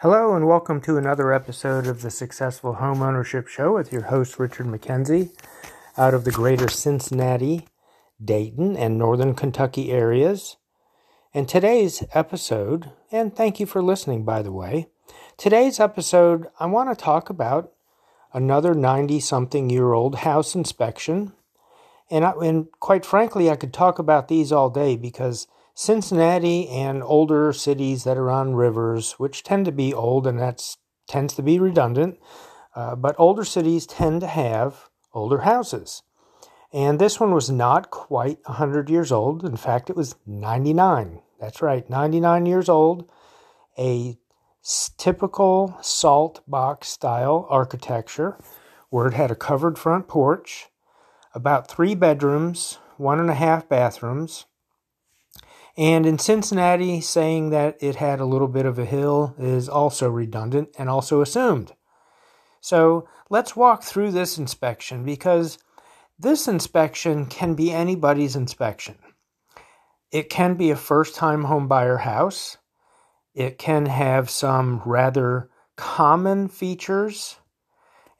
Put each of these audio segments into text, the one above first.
Hello, and welcome to another episode of the Successful Home Ownership Show with your host, Richard McKenzie, out of the greater Cincinnati, Dayton, and Northern Kentucky areas. And today's episode, and thank you for listening, by the way. Today's episode, I want to talk about another 90 something year old house inspection. And, I, and quite frankly, I could talk about these all day because Cincinnati and older cities that are on rivers, which tend to be old, and that tends to be redundant, uh, but older cities tend to have older houses. And this one was not quite 100 years old. In fact, it was 99. That's right, 99 years old. A typical salt box style architecture where it had a covered front porch, about three bedrooms, one and a half bathrooms, and in Cincinnati, saying that it had a little bit of a hill is also redundant and also assumed. So let's walk through this inspection because this inspection can be anybody's inspection. It can be a first time home buyer house. It can have some rather common features.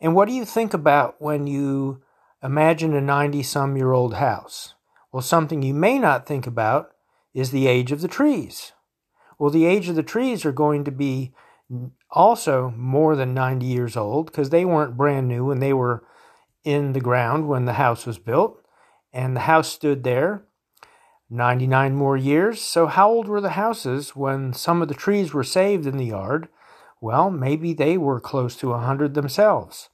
And what do you think about when you imagine a 90 some year old house? Well, something you may not think about is the age of the trees. Well, the age of the trees are going to be also more than 90 years old because they weren't brand new when they were in the ground when the house was built. And the house stood there 99 more years. So, how old were the houses when some of the trees were saved in the yard? Well, maybe they were close to 100 themselves.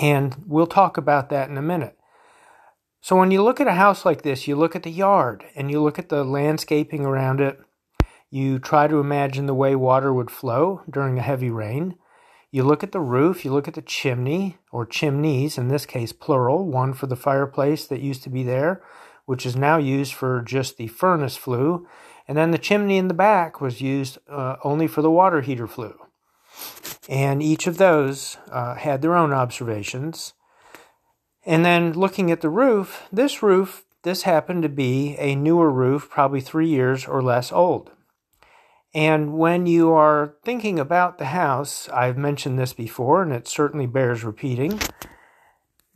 And we'll talk about that in a minute. So when you look at a house like this, you look at the yard and you look at the landscaping around it. You try to imagine the way water would flow during a heavy rain. You look at the roof, you look at the chimney, or chimneys, in this case plural, one for the fireplace that used to be there, which is now used for just the furnace flue. And then the chimney in the back was used uh, only for the water heater flue. And each of those uh, had their own observations. And then looking at the roof, this roof, this happened to be a newer roof, probably three years or less old. And when you are thinking about the house, I've mentioned this before, and it certainly bears repeating.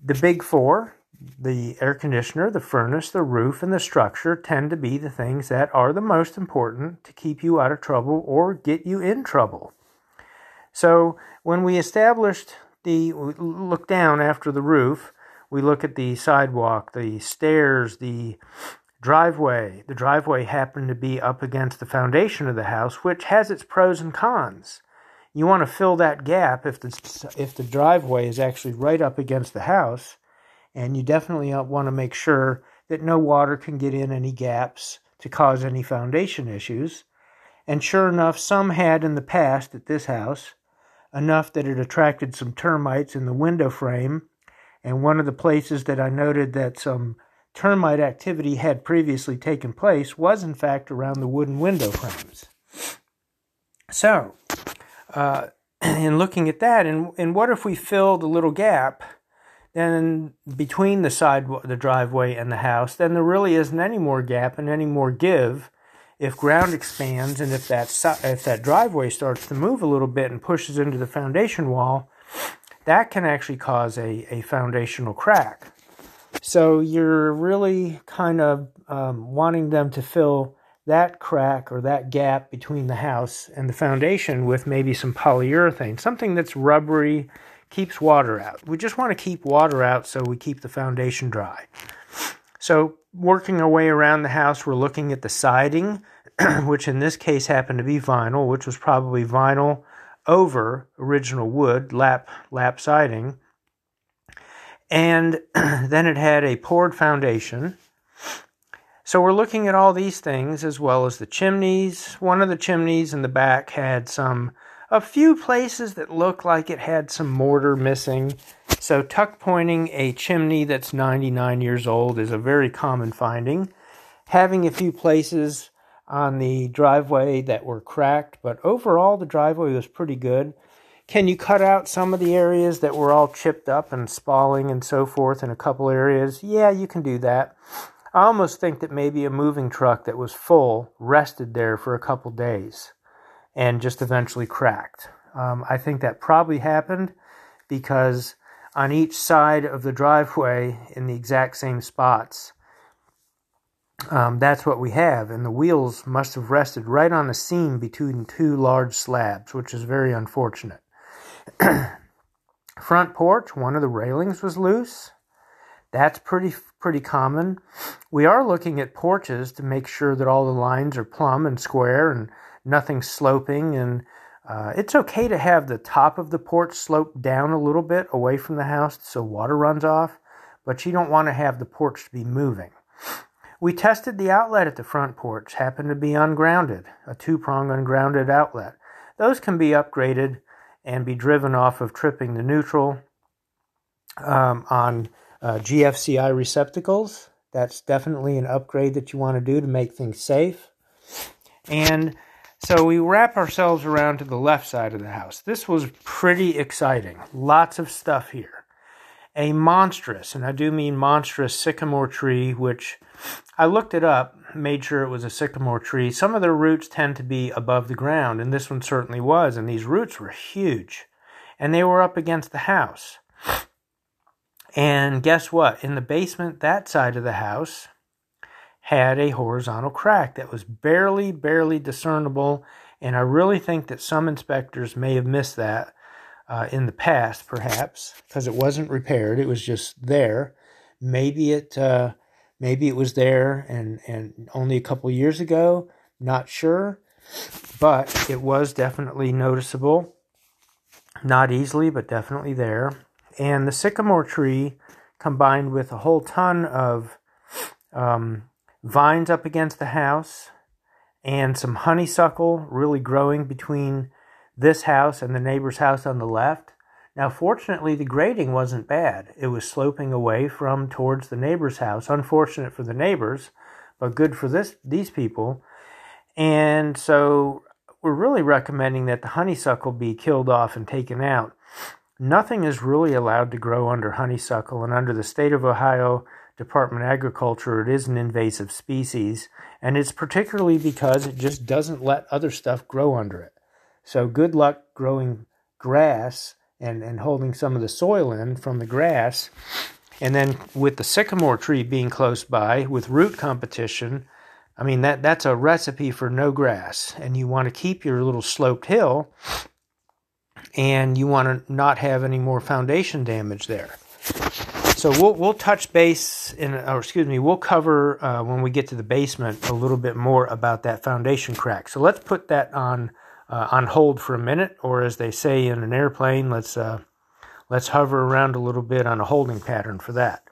The big four, the air conditioner, the furnace, the roof, and the structure tend to be the things that are the most important to keep you out of trouble or get you in trouble. So when we established the look down after the roof, we look at the sidewalk, the stairs, the driveway. The driveway happened to be up against the foundation of the house, which has its pros and cons. You want to fill that gap if the if the driveway is actually right up against the house, and you definitely uh, want to make sure that no water can get in any gaps to cause any foundation issues. And sure enough, some had in the past at this house, enough that it attracted some termites in the window frame and one of the places that I noted that some termite activity had previously taken place was, in fact, around the wooden window frames. So, uh, in looking at that, and, and what if we filled a little gap then between the side, the driveway, and the house? Then there really isn't any more gap and any more give. If ground expands and if that if that driveway starts to move a little bit and pushes into the foundation wall, that can actually cause a, a foundational crack. So you're really kind of um, wanting them to fill that crack or that gap between the house and the foundation with maybe some polyurethane, something that's rubbery, keeps water out. We just want to keep water out so we keep the foundation dry. So, working our way around the house, we're looking at the siding, which in this case happened to be vinyl, which was probably vinyl over original wood, lap, lap siding. And then it had a poured foundation. So we're looking at all these things as well as the chimneys. One of the chimneys in the back had some, a few places that looked like it had some mortar missing. So tuck pointing a chimney that's 99 years old is a very common finding. Having a few places on the driveway that were cracked, but overall the driveway was pretty good. Can you cut out some of the areas that were all chipped up and spalling and so forth in a couple areas? Yeah, you can do that. I almost think that maybe a moving truck that was full rested there for a couple days. and just eventually cracked. Um, I think that probably happened because on each side of the driveway, in the exact same spots, um, that's what we have. And the wheels must have rested right on the seam between two large slabs, which is very unfortunate. Front porch, one of the railings was loose. That's pretty pretty common. We are looking at porches to make sure that all the lines are plumb and square and nothing sloping. And uh, it's okay to have the top of the porch slope down a little bit away from the house so water runs off, but you don't want to have the porch to be moving. We tested the outlet at the front porch, happened to be ungrounded, a two prong ungrounded outlet. Those can be upgraded and be driven off of tripping the neutral um, on uh, GFCI receptacles. That's definitely an upgrade that you want to do to make things safe. And so we wrap ourselves around to the left side of the house. This was pretty exciting. Lots of stuff here. A monstrous, and I do mean monstrous sycamore tree, which I looked it up, made sure it was a sycamore tree. Some of their roots tend to be above the ground, and this one certainly was, and these roots were huge. And they were up against the house. And guess what? In the basement, that side of the house had a horizontal crack that was barely, barely discernible. And I really think that some inspectors may have missed that uh, in the past, perhaps, because it wasn't repaired. It was just there. Maybe it, uh, maybe it was there and, and only a couple years ago. Not sure, but it was definitely noticeable. Not easily, but definitely there. And the sycamore tree, combined with a whole ton of um, vines up against the house and some honeysuckle really growing between this house and the neighbor's house on the left. Now, fortunately, the grading wasn't bad. It was sloping away from towards the neighbor's house. Unfortunate for the neighbors, but good for this these people. And so we're really recommending that the honeysuckle be killed off and taken out. Nothing is really allowed to grow under honeysuckle, and under the state of Ohio Department of Agriculture, it is an invasive species, and it's particularly because it just doesn't let other stuff grow under it. So, good luck growing grass and, and holding some of the soil in from the grass. And then, with the sycamore tree being close by, with root competition, I mean, that, that's a recipe for no grass. And you want to keep your little sloped hill and you want to not have any more foundation damage there. So we'll we'll touch base in, or excuse me, we'll cover uh, when we get to the basement a little bit more about that foundation crack. So let's put that on uh, on hold for a minute, or as they say in an airplane, let's uh, let's hover around a little bit on a holding pattern for that.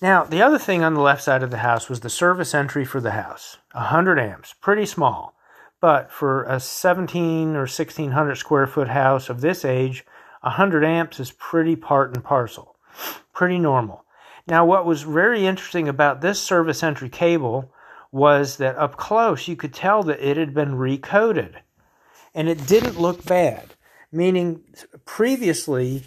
Now the other thing on the left side of the house was the service entry for the house, 100 amps, pretty small. But for a 17 or 1600 square foot house of this age, 100 amps is pretty part and parcel, pretty normal. Now, what was very interesting about this service entry cable was that up close you could tell that it had been recoated and it didn't look bad. Meaning, previously,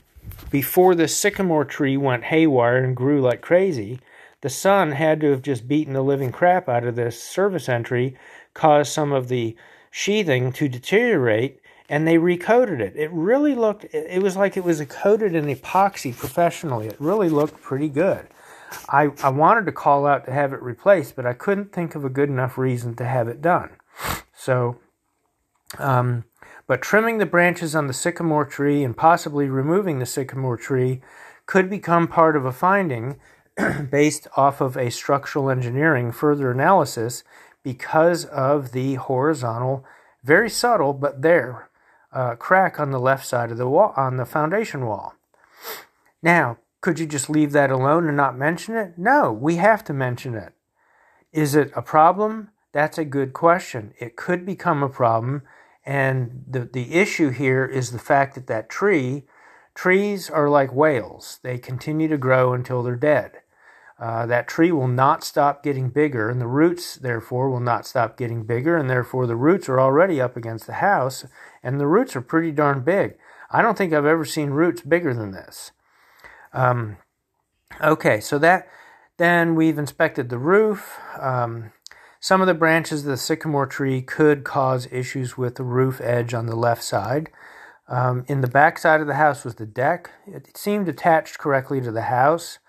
before the sycamore tree went haywire and grew like crazy, the sun had to have just beaten the living crap out of this service entry caused some of the sheathing to deteriorate and they recoated it. It really looked, it was like it was coated in epoxy professionally. It really looked pretty good. I, I wanted to call out to have it replaced, but I couldn't think of a good enough reason to have it done. So, um, but trimming the branches on the sycamore tree and possibly removing the sycamore tree could become part of a finding based off of a structural engineering further analysis because of the horizontal, very subtle but there, uh, crack on the left side of the wall, on the foundation wall. Now, could you just leave that alone and not mention it? No, we have to mention it. Is it a problem? That's a good question. It could become a problem, and the, the issue here is the fact that that tree, trees are like whales. They continue to grow until they're dead. Uh, that tree will not stop getting bigger, and the roots, therefore, will not stop getting bigger, and therefore the roots are already up against the house, and the roots are pretty darn big. I don't think I've ever seen roots bigger than this. Um, okay, so that then we've inspected the roof. Um, Some of the branches of the sycamore tree could cause issues with the roof edge on the left side. Um, in the back side of the house was the deck. It seemed attached correctly to the house.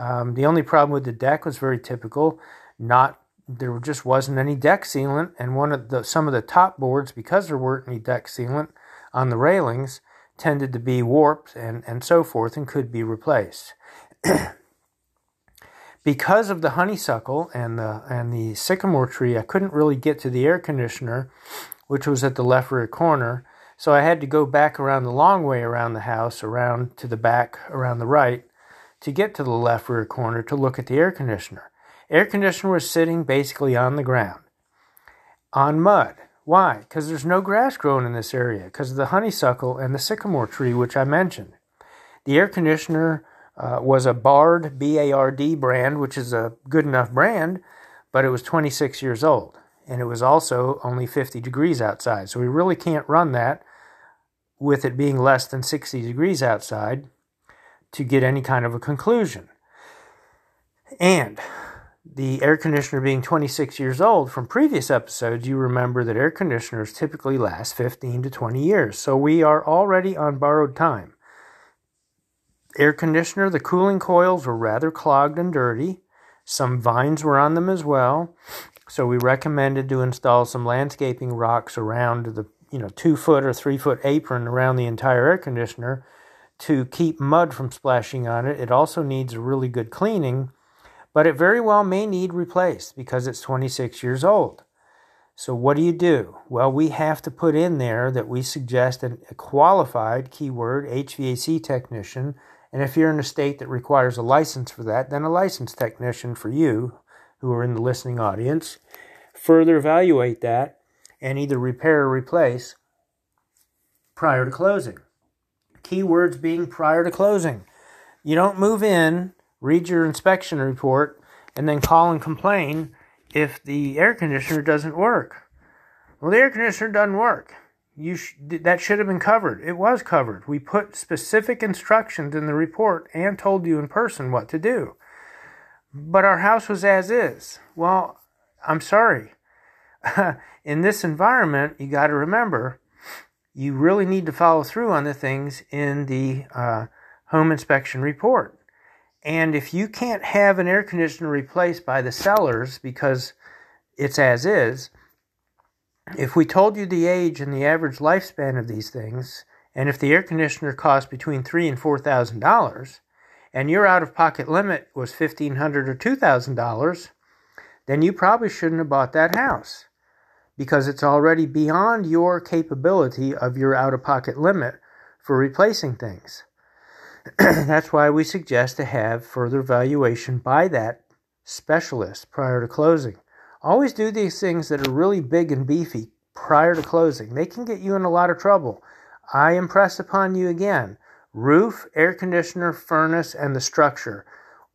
Um, the only problem with the deck was very typical. Not there just wasn't any deck sealant, and one of the some of the top boards, because there weren't any deck sealant on the railings, tended to be warped and, and so forth and could be replaced. because of the honeysuckle and the and the sycamore tree, I couldn't really get to the air conditioner, which was at the left rear corner. So I had to go back around the long way around the house, around to the back, around the right, to get to the left rear corner to look at the air conditioner. Air conditioner was sitting basically on the ground, on mud. Why? Because there's no grass growing in this area, because of the honeysuckle and the sycamore tree, which I mentioned. The air conditioner uh, was a Bard, B A R D brand, which is a good enough brand, but it was 26 years old. And it was also only 50 degrees outside. So we really can't run that with it being less than 60 degrees outside to get any kind of a conclusion. And the air conditioner being 26 years old, from previous episodes, you remember that air conditioners typically last 15 to 20 years. So we are already on borrowed time. Air conditioner, the cooling coils were rather clogged and dirty. Some vines were on them as well. So we recommended to install some landscaping rocks around the you know two foot or three foot apron around the entire air conditioner to keep mud from splashing on it. It also needs a really good cleaning but it very well may need replaced because it's 26 years old. So, what do you do? Well, we have to put in there that we suggest a qualified keyword HVAC technician. And if you're in a state that requires a license for that, then a licensed technician for you who are in the listening audience. Further evaluate that and either repair or replace prior to closing. Keywords being prior to closing. You don't move in read your inspection report, and then call and complain if the air conditioner doesn't work. Well, the air conditioner doesn't work. You sh- that should have been covered. It was covered. We put specific instructions in the report and told you in person what to do. But our house was as is. Well, I'm sorry. in this environment, you got to remember you really need to follow through on the things in the uh, home inspection report. And if you can't have an air conditioner replaced by the sellers because it's as is, if we told you the age and the average lifespan of these things, and if the air conditioner cost between three and four thousand dollars, and your out-of-pocket limit was fifteen hundred or two thousand dollars, then you probably shouldn't have bought that house because it's already beyond your capability of your out-of-pocket limit for replacing things. That's why we suggest to have further valuation by that specialist prior to closing. Always do these things that are really big and beefy prior to closing. They can get you in a lot of trouble. I impress upon you again roof, air conditioner, furnace, and the structure.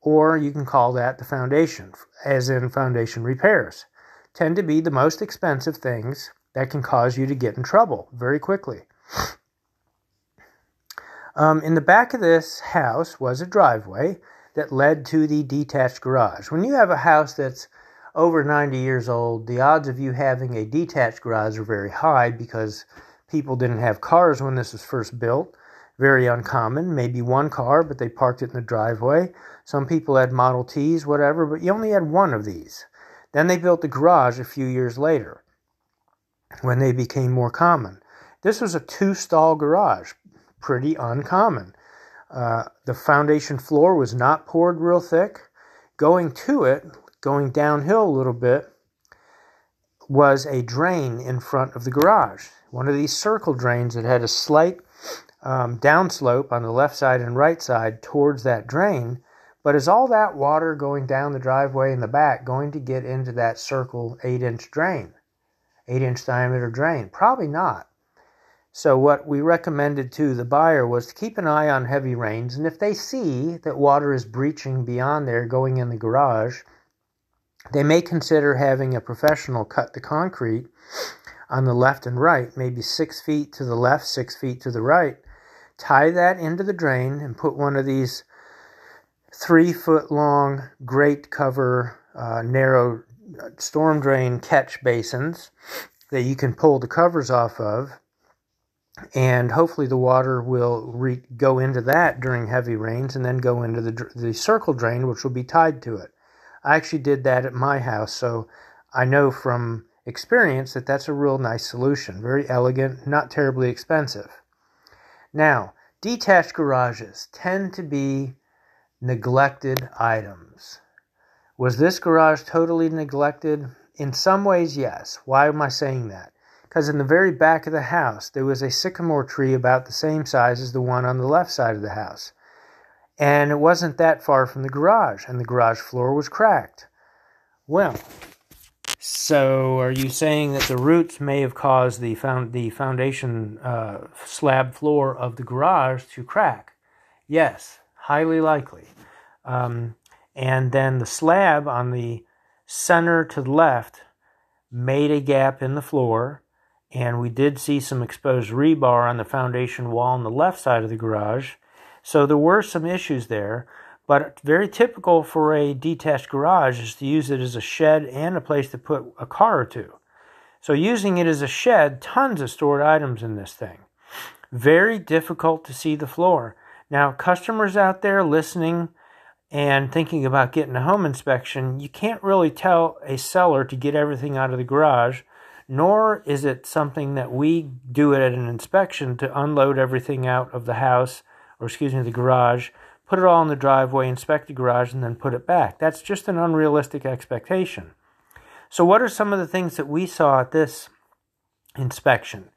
Or you can call that the foundation, as in foundation repairs. Tend to be the most expensive things that can cause you to get in trouble very quickly. Um, in the back of this house was a driveway that led to the detached garage. When you have a house that's over 90 years old, the odds of you having a detached garage are very high because people didn't have cars when this was first built. Very uncommon. Maybe one car, but they parked it in the driveway. Some people had Model Ts, whatever, but you only had one of these. Then they built the garage a few years later when they became more common. This was a two stall garage, pretty uncommon. Uh, the foundation floor was not poured real thick. Going to it, going downhill a little bit, was a drain in front of the garage. One of these circle drains that had a slight um, downslope on the left side and right side towards that drain. But is all that water going down the driveway in the back going to get into that circle 8 inch drain? 8 inch diameter drain? Probably not. So, what we recommended to the buyer was to keep an eye on heavy rains, and if they see that water is breaching beyond there going in the garage, they may consider having a professional cut the concrete on the left and right, maybe six feet to the left, six feet to the right, tie that into the drain, and put one of these three foot long grate cover uh, narrow storm drain catch basins that you can pull the covers off of, and hopefully the water will re- go into that during heavy rains and then go into the the circle drain, which will be tied to it. I actually did that at my house, so I know from experience that that's a real nice solution. Very elegant, not terribly expensive. Now, detached garages tend to be neglected items. Was this garage totally neglected? In some ways, yes. Why am I saying that? Because in the very back of the house, there was a sycamore tree about the same size as the one on the left side of the house. And it wasn't that far from the garage, and the garage floor was cracked. Well, so are you saying that the roots may have caused the found the foundation uh, slab floor of the garage to crack? Yes, highly likely. Um, and then the slab on the center to the left made a gap in the floor, and we did see some exposed rebar on the foundation wall on the left side of the garage. So there were some issues there, but very typical for a detached garage is to use it as a shed and a place to put a car or two. So using it as a shed, tons of stored items in this thing. Very difficult to see the floor. Now, customers out there listening and thinking about getting a home inspection, you can't really tell a seller to get everything out of the garage, nor is it something that we do at an inspection to unload everything out of the house or excuse me, the garage, put it all in the driveway, inspect the garage, and then put it back. That's just an unrealistic expectation. So, what are some of the things that we saw at this inspection?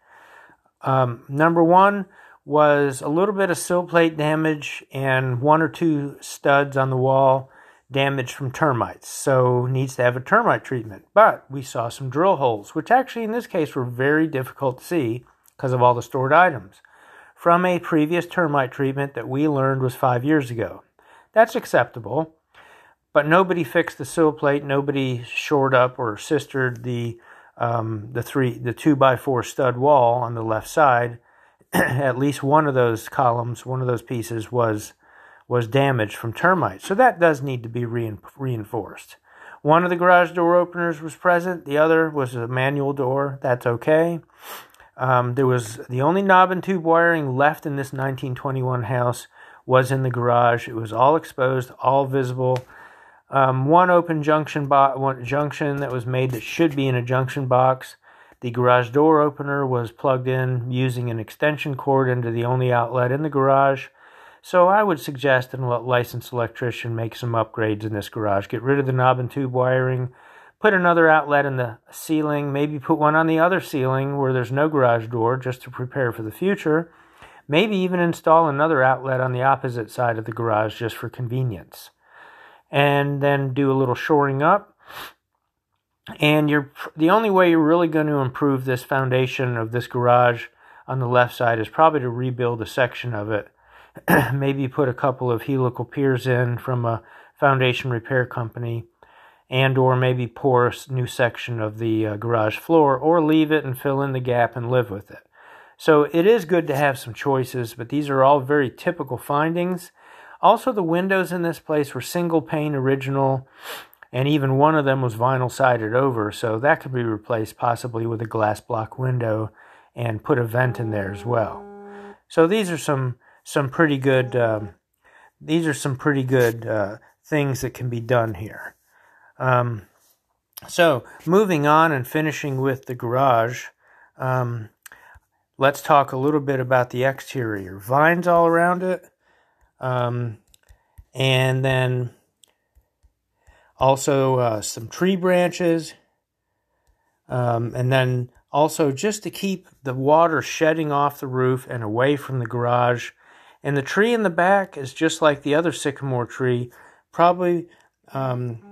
Um, number one was a little bit of sill plate damage and one or two studs on the wall damaged from termites. So, needs to have a termite treatment. But we saw some drill holes, which actually in this case were very difficult to see because of all the stored items from a previous termite treatment that we learned was five years ago. That's acceptable, but nobody fixed the sill plate. Nobody shored up or sistered the um, the three the two by four stud wall on the left side. At least one of those columns, one of those pieces was was damaged from termites. So that does need to be reinforced. One of the garage door openers was present. The other was a manual door. That's okay. Um, there was the only knob and tube wiring left in this 1921 house was in the garage. It was all exposed, all visible. Um, one open junction bo- one junction that was made that should be in a junction box. The garage door opener was plugged in using an extension cord into the only outlet in the garage. So I would suggest a licensed electrician make some upgrades in this garage. Get rid of the knob and tube wiring put another outlet in the ceiling, maybe put one on the other ceiling where there's no garage door just to prepare for the future. Maybe even install another outlet on the opposite side of the garage just for convenience. And then do a little shoring up. And you're the only way you're really going to improve this foundation of this garage on the left side is probably to rebuild a section of it. maybe put a couple of helical piers in from a foundation repair company and or maybe pour a new section of the uh, garage floor or leave it and fill in the gap and live with it. So it is good to have some choices, but these are all very typical findings. Also, the windows in this place were single pane original, and even one of them was vinyl sided over, so that could be replaced possibly with a glass block window and put a vent in there as well. So these are some some pretty good um, these are some pretty good uh, things that can be done here. Um, so, moving on and finishing with the garage, um, let's talk a little bit about the exterior. Vines all around it, um, and then also uh, some tree branches, um, and then also just to keep the water shedding off the roof and away from the garage. And the tree in the back is just like the other sycamore tree, probably um,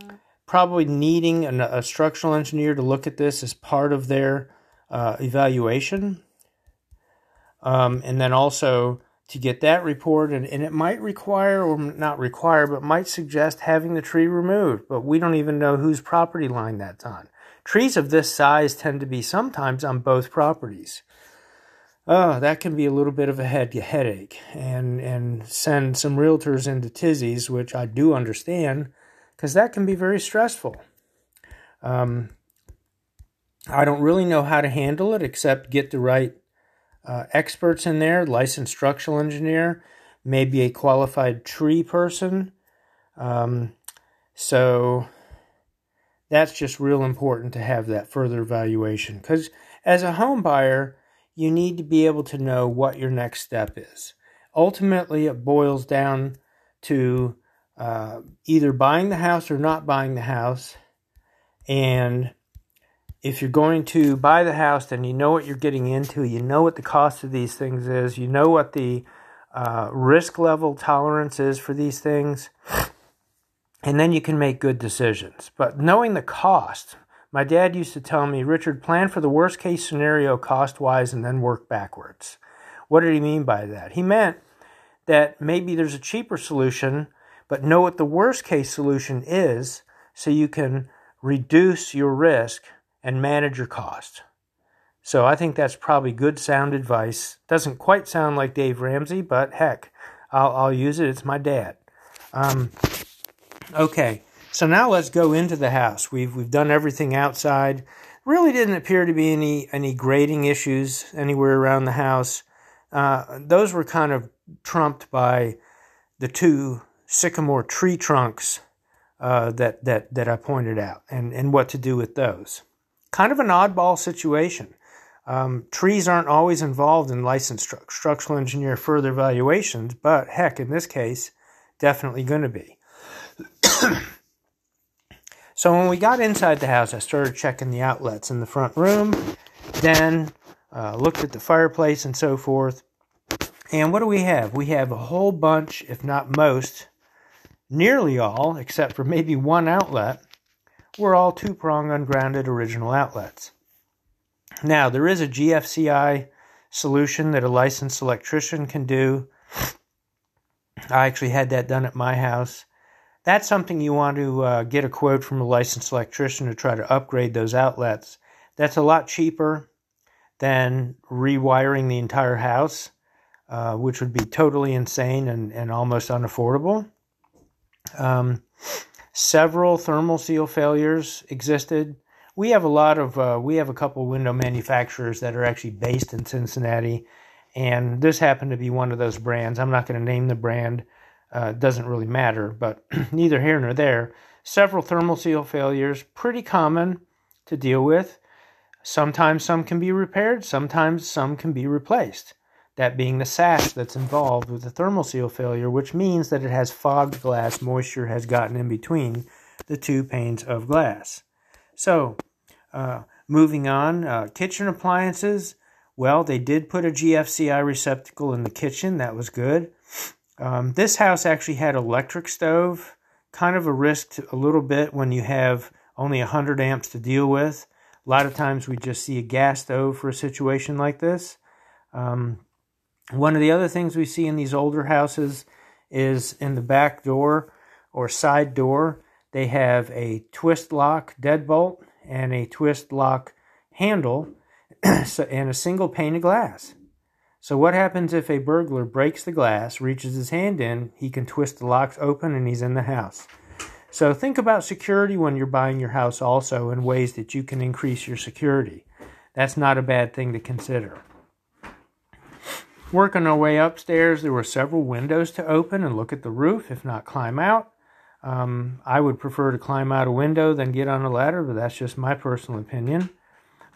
probably needing an, a structural engineer to look at this as part of their uh, evaluation. Um, and then also to get that report, and, and it might require, or not require, but might suggest having the tree removed. But we don't even know whose property line that's on. Trees of this size tend to be sometimes on both properties. Oh, that can be a little bit of a head headache and and send some realtors into tizzies, which I do understand because that can be very stressful. Um, I don't really know how to handle it except get the right uh, experts in there, licensed structural engineer, maybe a qualified tree person. Um, so that's just real important to have that further evaluation because as a home buyer, you need to be able to know what your next step is. Ultimately, it boils down to uh, either buying the house or not buying the house. And if you're going to buy the house, then you know what you're getting into. You know what the cost of these things is. You know what the uh, risk level tolerance is for these things. And then you can make good decisions. But knowing the cost, my dad used to tell me, Richard, plan for the worst case scenario cost wise and then work backwards. What did he mean by that? He meant that maybe there's a cheaper solution, but know what the worst case solution is so you can reduce your risk and manage your cost. So I think that's probably good sound advice. Doesn't quite sound like Dave Ramsey, but heck, I'll, I'll use it. It's my dad. Um, okay. So now let's go into the house. We've we've done everything outside. Really didn't appear to be any any grading issues anywhere around the house. Uh, those were kind of trumped by the two sycamore tree trunks uh, that that that I pointed out, and and what to do with those. Kind of an oddball situation. Um, trees aren't always involved in licensed stru- structural engineer further evaluations, but heck, in this case, definitely going to be. So when we got inside the house, I started checking the outlets in the front room, then uh, looked at the fireplace and so forth. And what do we have? We have a whole bunch, if not most, nearly all, except for maybe one outlet, were all two prong ungrounded original outlets. Now, there is a GFCI solution that a licensed electrician can do. I actually had that done at my house that's something you want to uh, get a quote from a licensed electrician to try to upgrade those outlets. That's a lot cheaper than rewiring the entire house, uh, which would be totally insane and, and almost unaffordable. Um, several thermal seal failures existed. We have a lot of, uh, we have a couple window manufacturers that are actually based in Cincinnati, and this happened to be one of those brands. I'm not going to name the brand uh, doesn't really matter, but neither here nor there. Several thermal seal failures, pretty common to deal with. Sometimes some can be repaired, sometimes some can be replaced. That being the sash that's involved with the thermal seal failure, which means that it has fogged glass, moisture has gotten in between the two panes of glass. So, uh, moving on, uh, kitchen appliances. Well, they did put a GFCI receptacle in the kitchen. That was good. Um, this house actually had electric stove, kind of a risk to, a little bit when you have only 100 amps to deal with. A lot of times we just see a gas stove for a situation like this. Um, one of the other things we see in these older houses is in the back door or side door, they have a twist lock deadbolt and a twist lock handle and a single pane of glass. So, what happens if a burglar breaks the glass, reaches his hand in, he can twist the locks open, and he's in the house? So, think about security when you're buying your house also in ways that you can increase your security. That's not a bad thing to consider. Working our way upstairs, there were several windows to open and look at the roof, if not climb out. Um, I would prefer to climb out a window than get on a ladder, but that's just my personal opinion.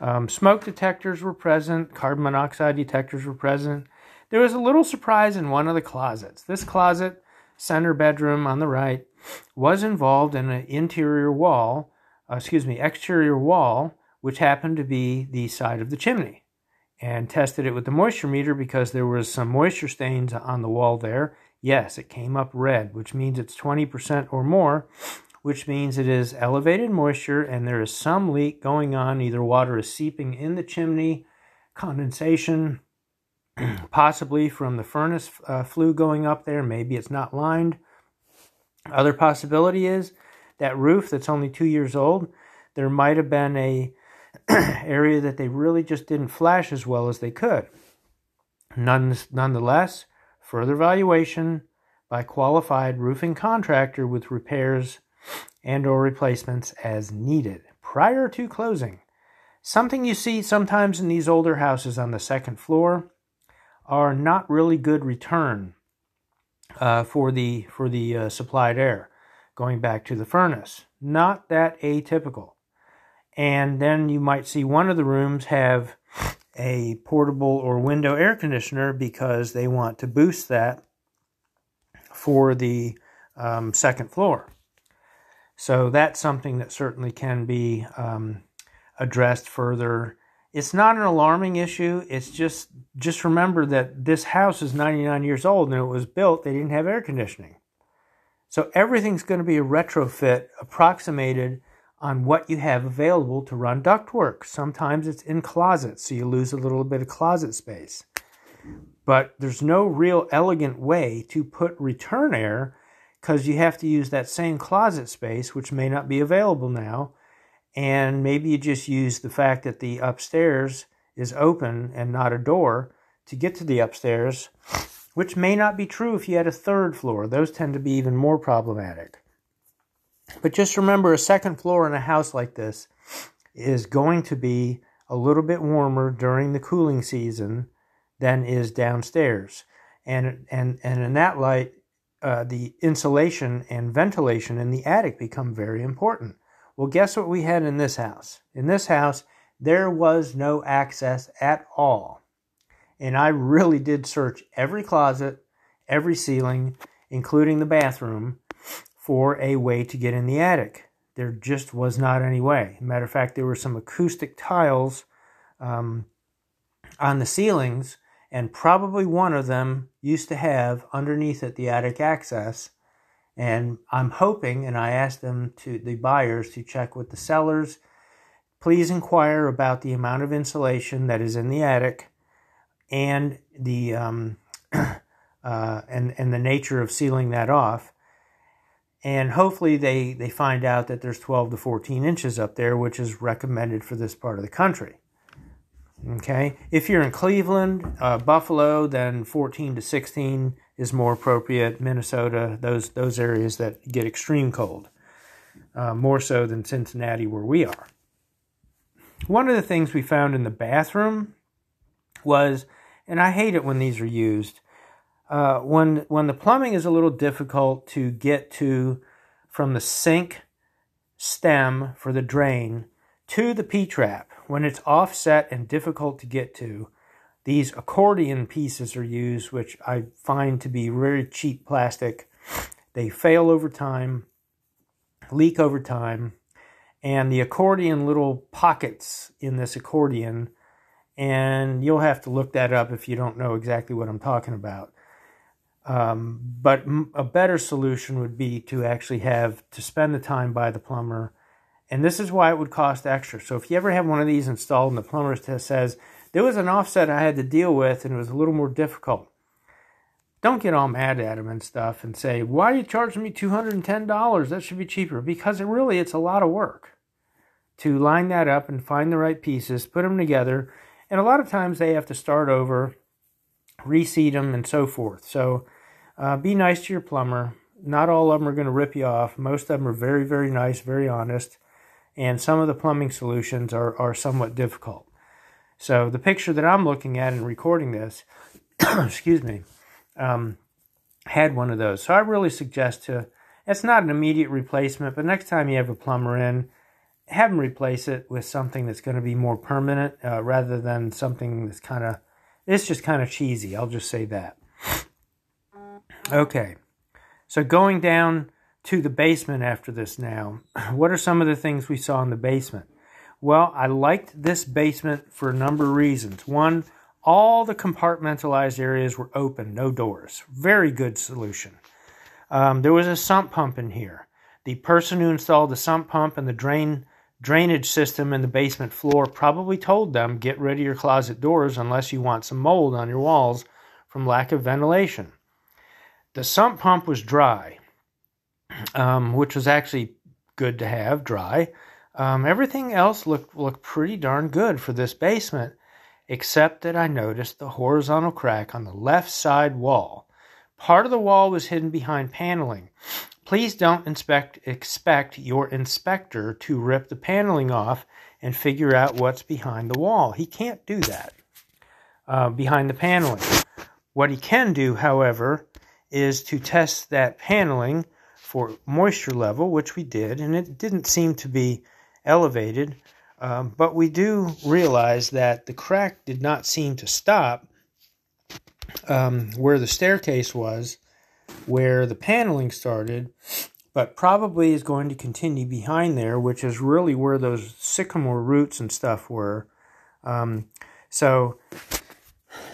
Um, smoke detectors were present, carbon monoxide detectors were present. There was a little surprise in one of the closets. This closet, center bedroom on the right, was involved in an interior wall, uh, excuse me, exterior wall, which happened to be the side of the chimney. And tested it with the moisture meter because there was some moisture stains on the wall there. Yes, it came up red, which means it's 20% or more which means it is elevated moisture and there is some leak going on. Either water is seeping in the chimney, condensation, possibly from the furnace uh, flue going up there. Maybe it's not lined. Other possibility is that roof that's only two years old, there might have been a area that they really just didn't flash as well as they could. None, nonetheless, further evaluation by qualified roofing contractor with repairs and or replacements as needed. prior to closing. Something you see sometimes in these older houses on the second floor are not really good return uh, for the for the uh, supplied air going back to the furnace. Not that atypical. And then you might see one of the rooms have a portable or window air conditioner because they want to boost that for the um, second floor. So that's something that certainly can be um, addressed further. It's not an alarming issue. It's just just remember that this house is 99 years old and it was built. They didn't have air conditioning, so everything's going to be a retrofit approximated on what you have available to run ductwork. Sometimes it's in closets, so you lose a little bit of closet space. But there's no real elegant way to put return air because you have to use that same closet space, which may not be available now. And maybe you just use the fact that the upstairs is open and not a door to get to the upstairs, which may not be true if you had a third floor. Those tend to be even more problematic. But just remember a second floor in a house like this is going to be a little bit warmer during the cooling season than is downstairs. And, and, and in that light, uh, the insulation and ventilation in the attic become very important. Well, guess what we had in this house? In this house, there was no access at all. And I really did search every closet, every ceiling, including the bathroom, for a way to get in the attic. There just was not any way. Matter of fact, there were some acoustic tiles um, on the ceilings and probably one of them used to have underneath it the attic access. And I'm hoping, and I asked them to the buyers to check with the sellers. Please inquire about the amount of insulation that is in the attic and the um, uh, and and the nature of sealing that off. And hopefully they they find out that there's 12 to 14 inches up there, which is recommended for this part of the country. Okay, if you're in Cleveland, uh, Buffalo, then 14 to 16 is more appropriate. Minnesota, those those areas that get extreme cold, uh, more so than Cincinnati, where we are. One of the things we found in the bathroom was, and I hate it when these are used, uh, when when the plumbing is a little difficult to get to from the sink stem for the drain to the P trap when it's offset and difficult to get to, these accordion pieces are used, which I find to be very cheap plastic. They fail over time, leak over time, and the accordion little pockets in this accordion, and you'll have to look that up if you don't know exactly what I'm talking about. Um, but a better solution would be to actually have to spend the time by the plumber and this is why it would cost extra. So if you ever have one of these installed and the plumber says, there was an offset I had to deal with and it was a little more difficult, don't get all mad at him and stuff and say, why are you charging me $210? That should be cheaper. Because it really, it's a lot of work to line that up and find the right pieces, put them together. And a lot of times they have to start over, reseat them, and so forth. So uh, be nice to your plumber. Not all of them are going to rip you off. Most of them are very, very nice, very honest and some of the plumbing solutions are, are somewhat difficult. So the picture that I'm looking at and recording this, excuse me, um, had one of those. So I really suggest to, it's not an immediate replacement, but next time you have a plumber in, have them replace it with something that's going to be more permanent uh, rather than something that's kind of, it's just kind of cheesy. I'll just say that. Okay. So going down to the basement after this now. What are some of the things we saw in the basement? Well, I liked this basement for a number of reasons. One, all the compartmentalized areas were open, no doors. Very good solution. Um, there was a sump pump in here. The person who installed the sump pump and the drain drainage system in the basement floor probably told them get rid of your closet doors unless you want some mold on your walls from lack of ventilation. The sump pump was dry um, which was actually good to have, dry. Um, everything else looked looked pretty darn good for this basement, except that I noticed the horizontal crack on the left side wall. Part of the wall was hidden behind paneling. Please don't inspect, expect your inspector to rip the paneling off and figure out what's behind the wall. He can't do that uh, behind the paneling. What he can do, however, is to test that paneling for moisture level, which we did, and it didn't seem to be elevated. Um, but we do realize that the crack did not seem to stop um, where the staircase was, where the paneling started, but probably is going to continue behind there, which is really where those sycamore roots and stuff were. Um, so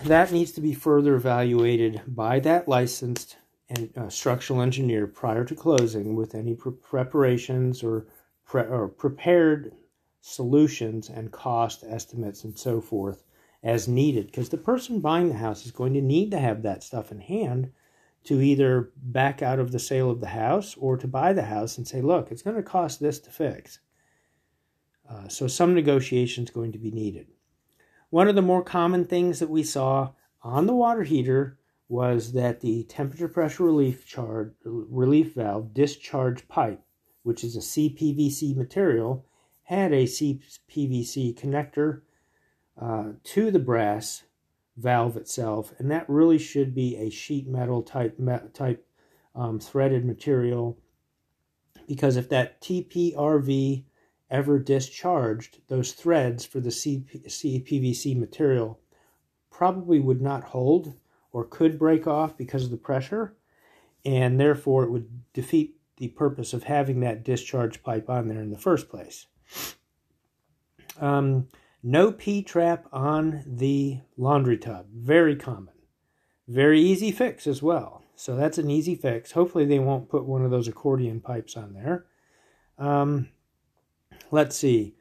that needs to be further evaluated by that licensed and uh, structural engineer prior to closing with any pre- preparations or, pre- or prepared solutions and cost estimates and so forth as needed because the person buying the house is going to need to have that stuff in hand to either back out of the sale of the house or to buy the house and say, look, it's going to cost this to fix. Uh, so some negotiation is going to be needed. One of the more common things that we saw on the water heater was that the temperature pressure relief charge, relief valve discharge pipe, which is a CPVC material, had a CPVC connector uh, to the brass valve itself, and that really should be a sheet metal type type um, threaded material. Because if that TPRV ever discharged, those threads for the CPVC material probably would not hold or could break off because of the pressure, and therefore it would defeat the purpose of having that discharge pipe on there in the first place. Um, no P trap on the laundry tub. Very common. Very easy fix as well. So that's an easy fix. Hopefully they won't put one of those accordion pipes on there. Um, let's see.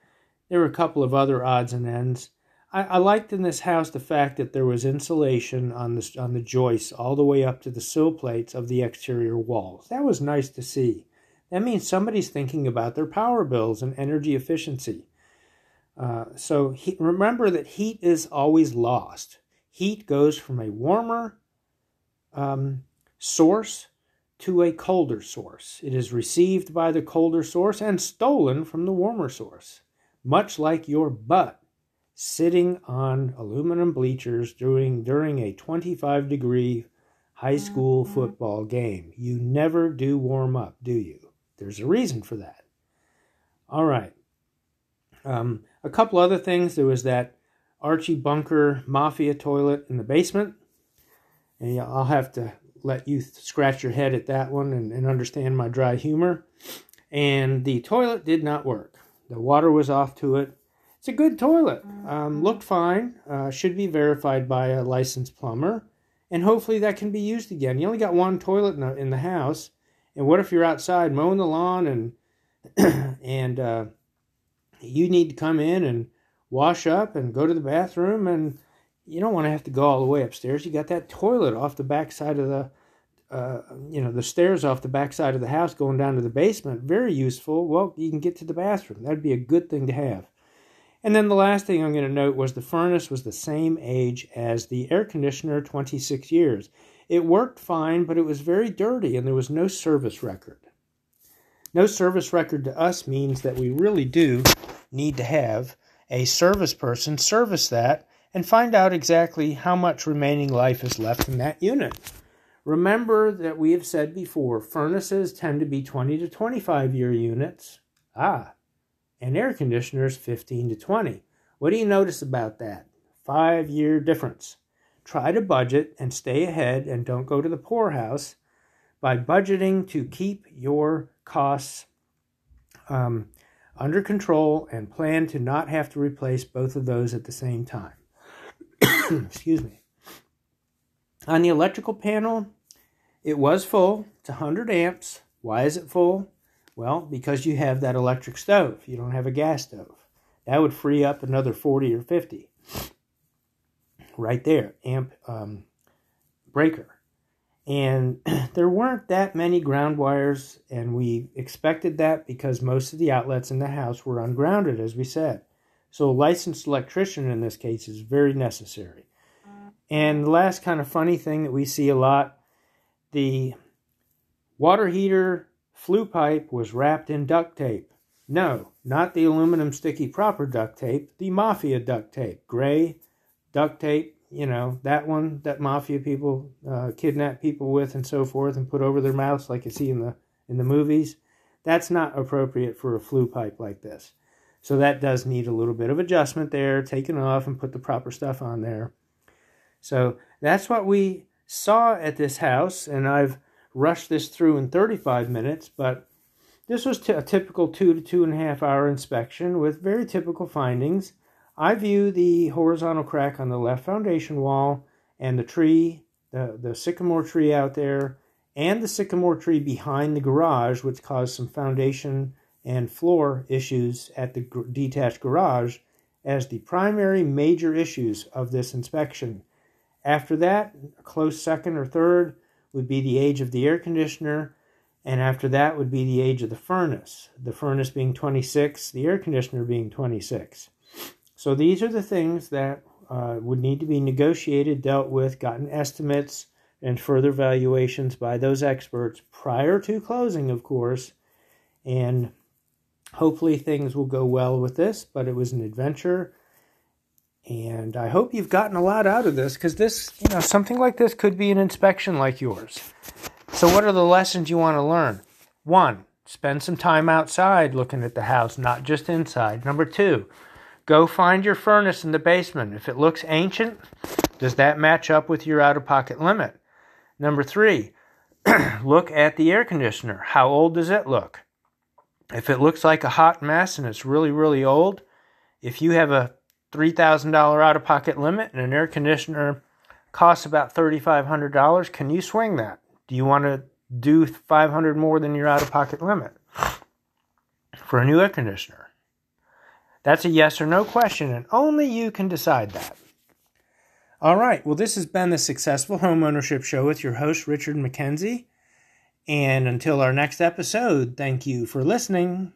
There were a couple of other odds and ends. I, I, liked in this house the fact that there was insulation on the on the joists all the way up to the sill plates of the exterior walls. That was nice to see. That means somebody's thinking about their power bills and energy efficiency. Uh, so he, remember that heat is always lost. Heat goes from a warmer um, source to a colder source. It is received by the colder source and stolen from the warmer source, much like your butt sitting on aluminum bleachers during, during a 25 degree high school mm-hmm. football game. You never do warm up, do you? There's a reason for that. All right. Um, a couple other things. There was that Archie Bunker Mafia toilet in the basement. And I'll have to let you scratch your head at that one and, and understand my dry humor. And the toilet did not work. The water was off to it. It's a good toilet. Um, looked fine. Uh, should be verified by a licensed plumber. And hopefully that can be used again. You only got one toilet in the, in the house. And what if you're outside mowing the lawn and and uh, you need to come in and wash up and go to the bathroom and you don't want to have to go all the way upstairs. You got that toilet off the back side of the uh, you know, the stairs off the back side of the house going down to the basement. Very useful. Well, you can get to the bathroom. That'd be a good thing to have. And then the last thing I'm going to note was the furnace was the same age as the air conditioner, 26 years. It worked fine, but it was very dirty and there was no service record. No service record to us means that we really do need to have a service person service that and find out exactly how much remaining life is left in that unit. Remember that we have said before furnaces tend to be 20 to 25 year units. Ah, and air conditioners 15 to 20. What do you notice about that? Five year difference. Try to budget and stay ahead and don't go to the poorhouse by budgeting to keep your costs um, under control and plan to not have to replace both of those at the same time. Excuse me. On the electrical panel, it was full. It's 100 amps. Why is it full? Well, because you have that electric stove. You don't have a gas stove. That would free up another 40 or 50. Right there, amp um, breaker. And there weren't that many ground wires, and we expected that because most of the outlets in the house were ungrounded, as we said. So a licensed electrician in this case is very necessary. And the last kind of funny thing that we see a lot the water heater flue pipe was wrapped in duct tape. No, not the aluminum sticky proper duct tape, the mafia duct tape. Gray duct tape, you know, that one that mafia people uh, kidnap people with and so forth and put over their mouths like you see in the in the movies. That's not appropriate for a flue pipe like this. So that does need a little bit of adjustment there, taken off and put the proper stuff on there. So that's what we saw at this house, and I've rushed this through in 35 minutes, but this was a typical two to two and a half hour inspection with very typical findings. I view the horizontal crack on the left foundation wall and the tree, the, the sycamore tree out there, and the sycamore tree behind the garage, which caused some foundation and floor issues at the detached garage, as the primary major issues of this inspection. After that, a close second or third would be the age of the air conditioner, and after that would be the age of the furnace. The furnace being 26, the air conditioner being 26. So these are the things that uh, would need to be negotiated, dealt with, gotten estimates, and further valuations by those experts prior to closing, of course. And hopefully things will go well with this, but it was an adventure. And I hope you've gotten a lot out of this because this, you know, something like this could be an inspection like yours. So, what are the lessons you want to learn? One, spend some time outside looking at the house, not just inside. Number two, go find your furnace in the basement. If it looks ancient, does that match up with your out of pocket limit? Number three, look at the air conditioner. How old does it look? If it looks like a hot mess and it's really, really old, if you have a $3,000 out of pocket limit and an air conditioner costs about $3,500, can you swing that? Do you want to do 500 more than your out of pocket limit for a new air conditioner? That's a yes or no question, and only you can decide that. All right, well, this has been the Successful Homeownership Show with your host, Richard McKenzie. And until our next episode, thank you for listening.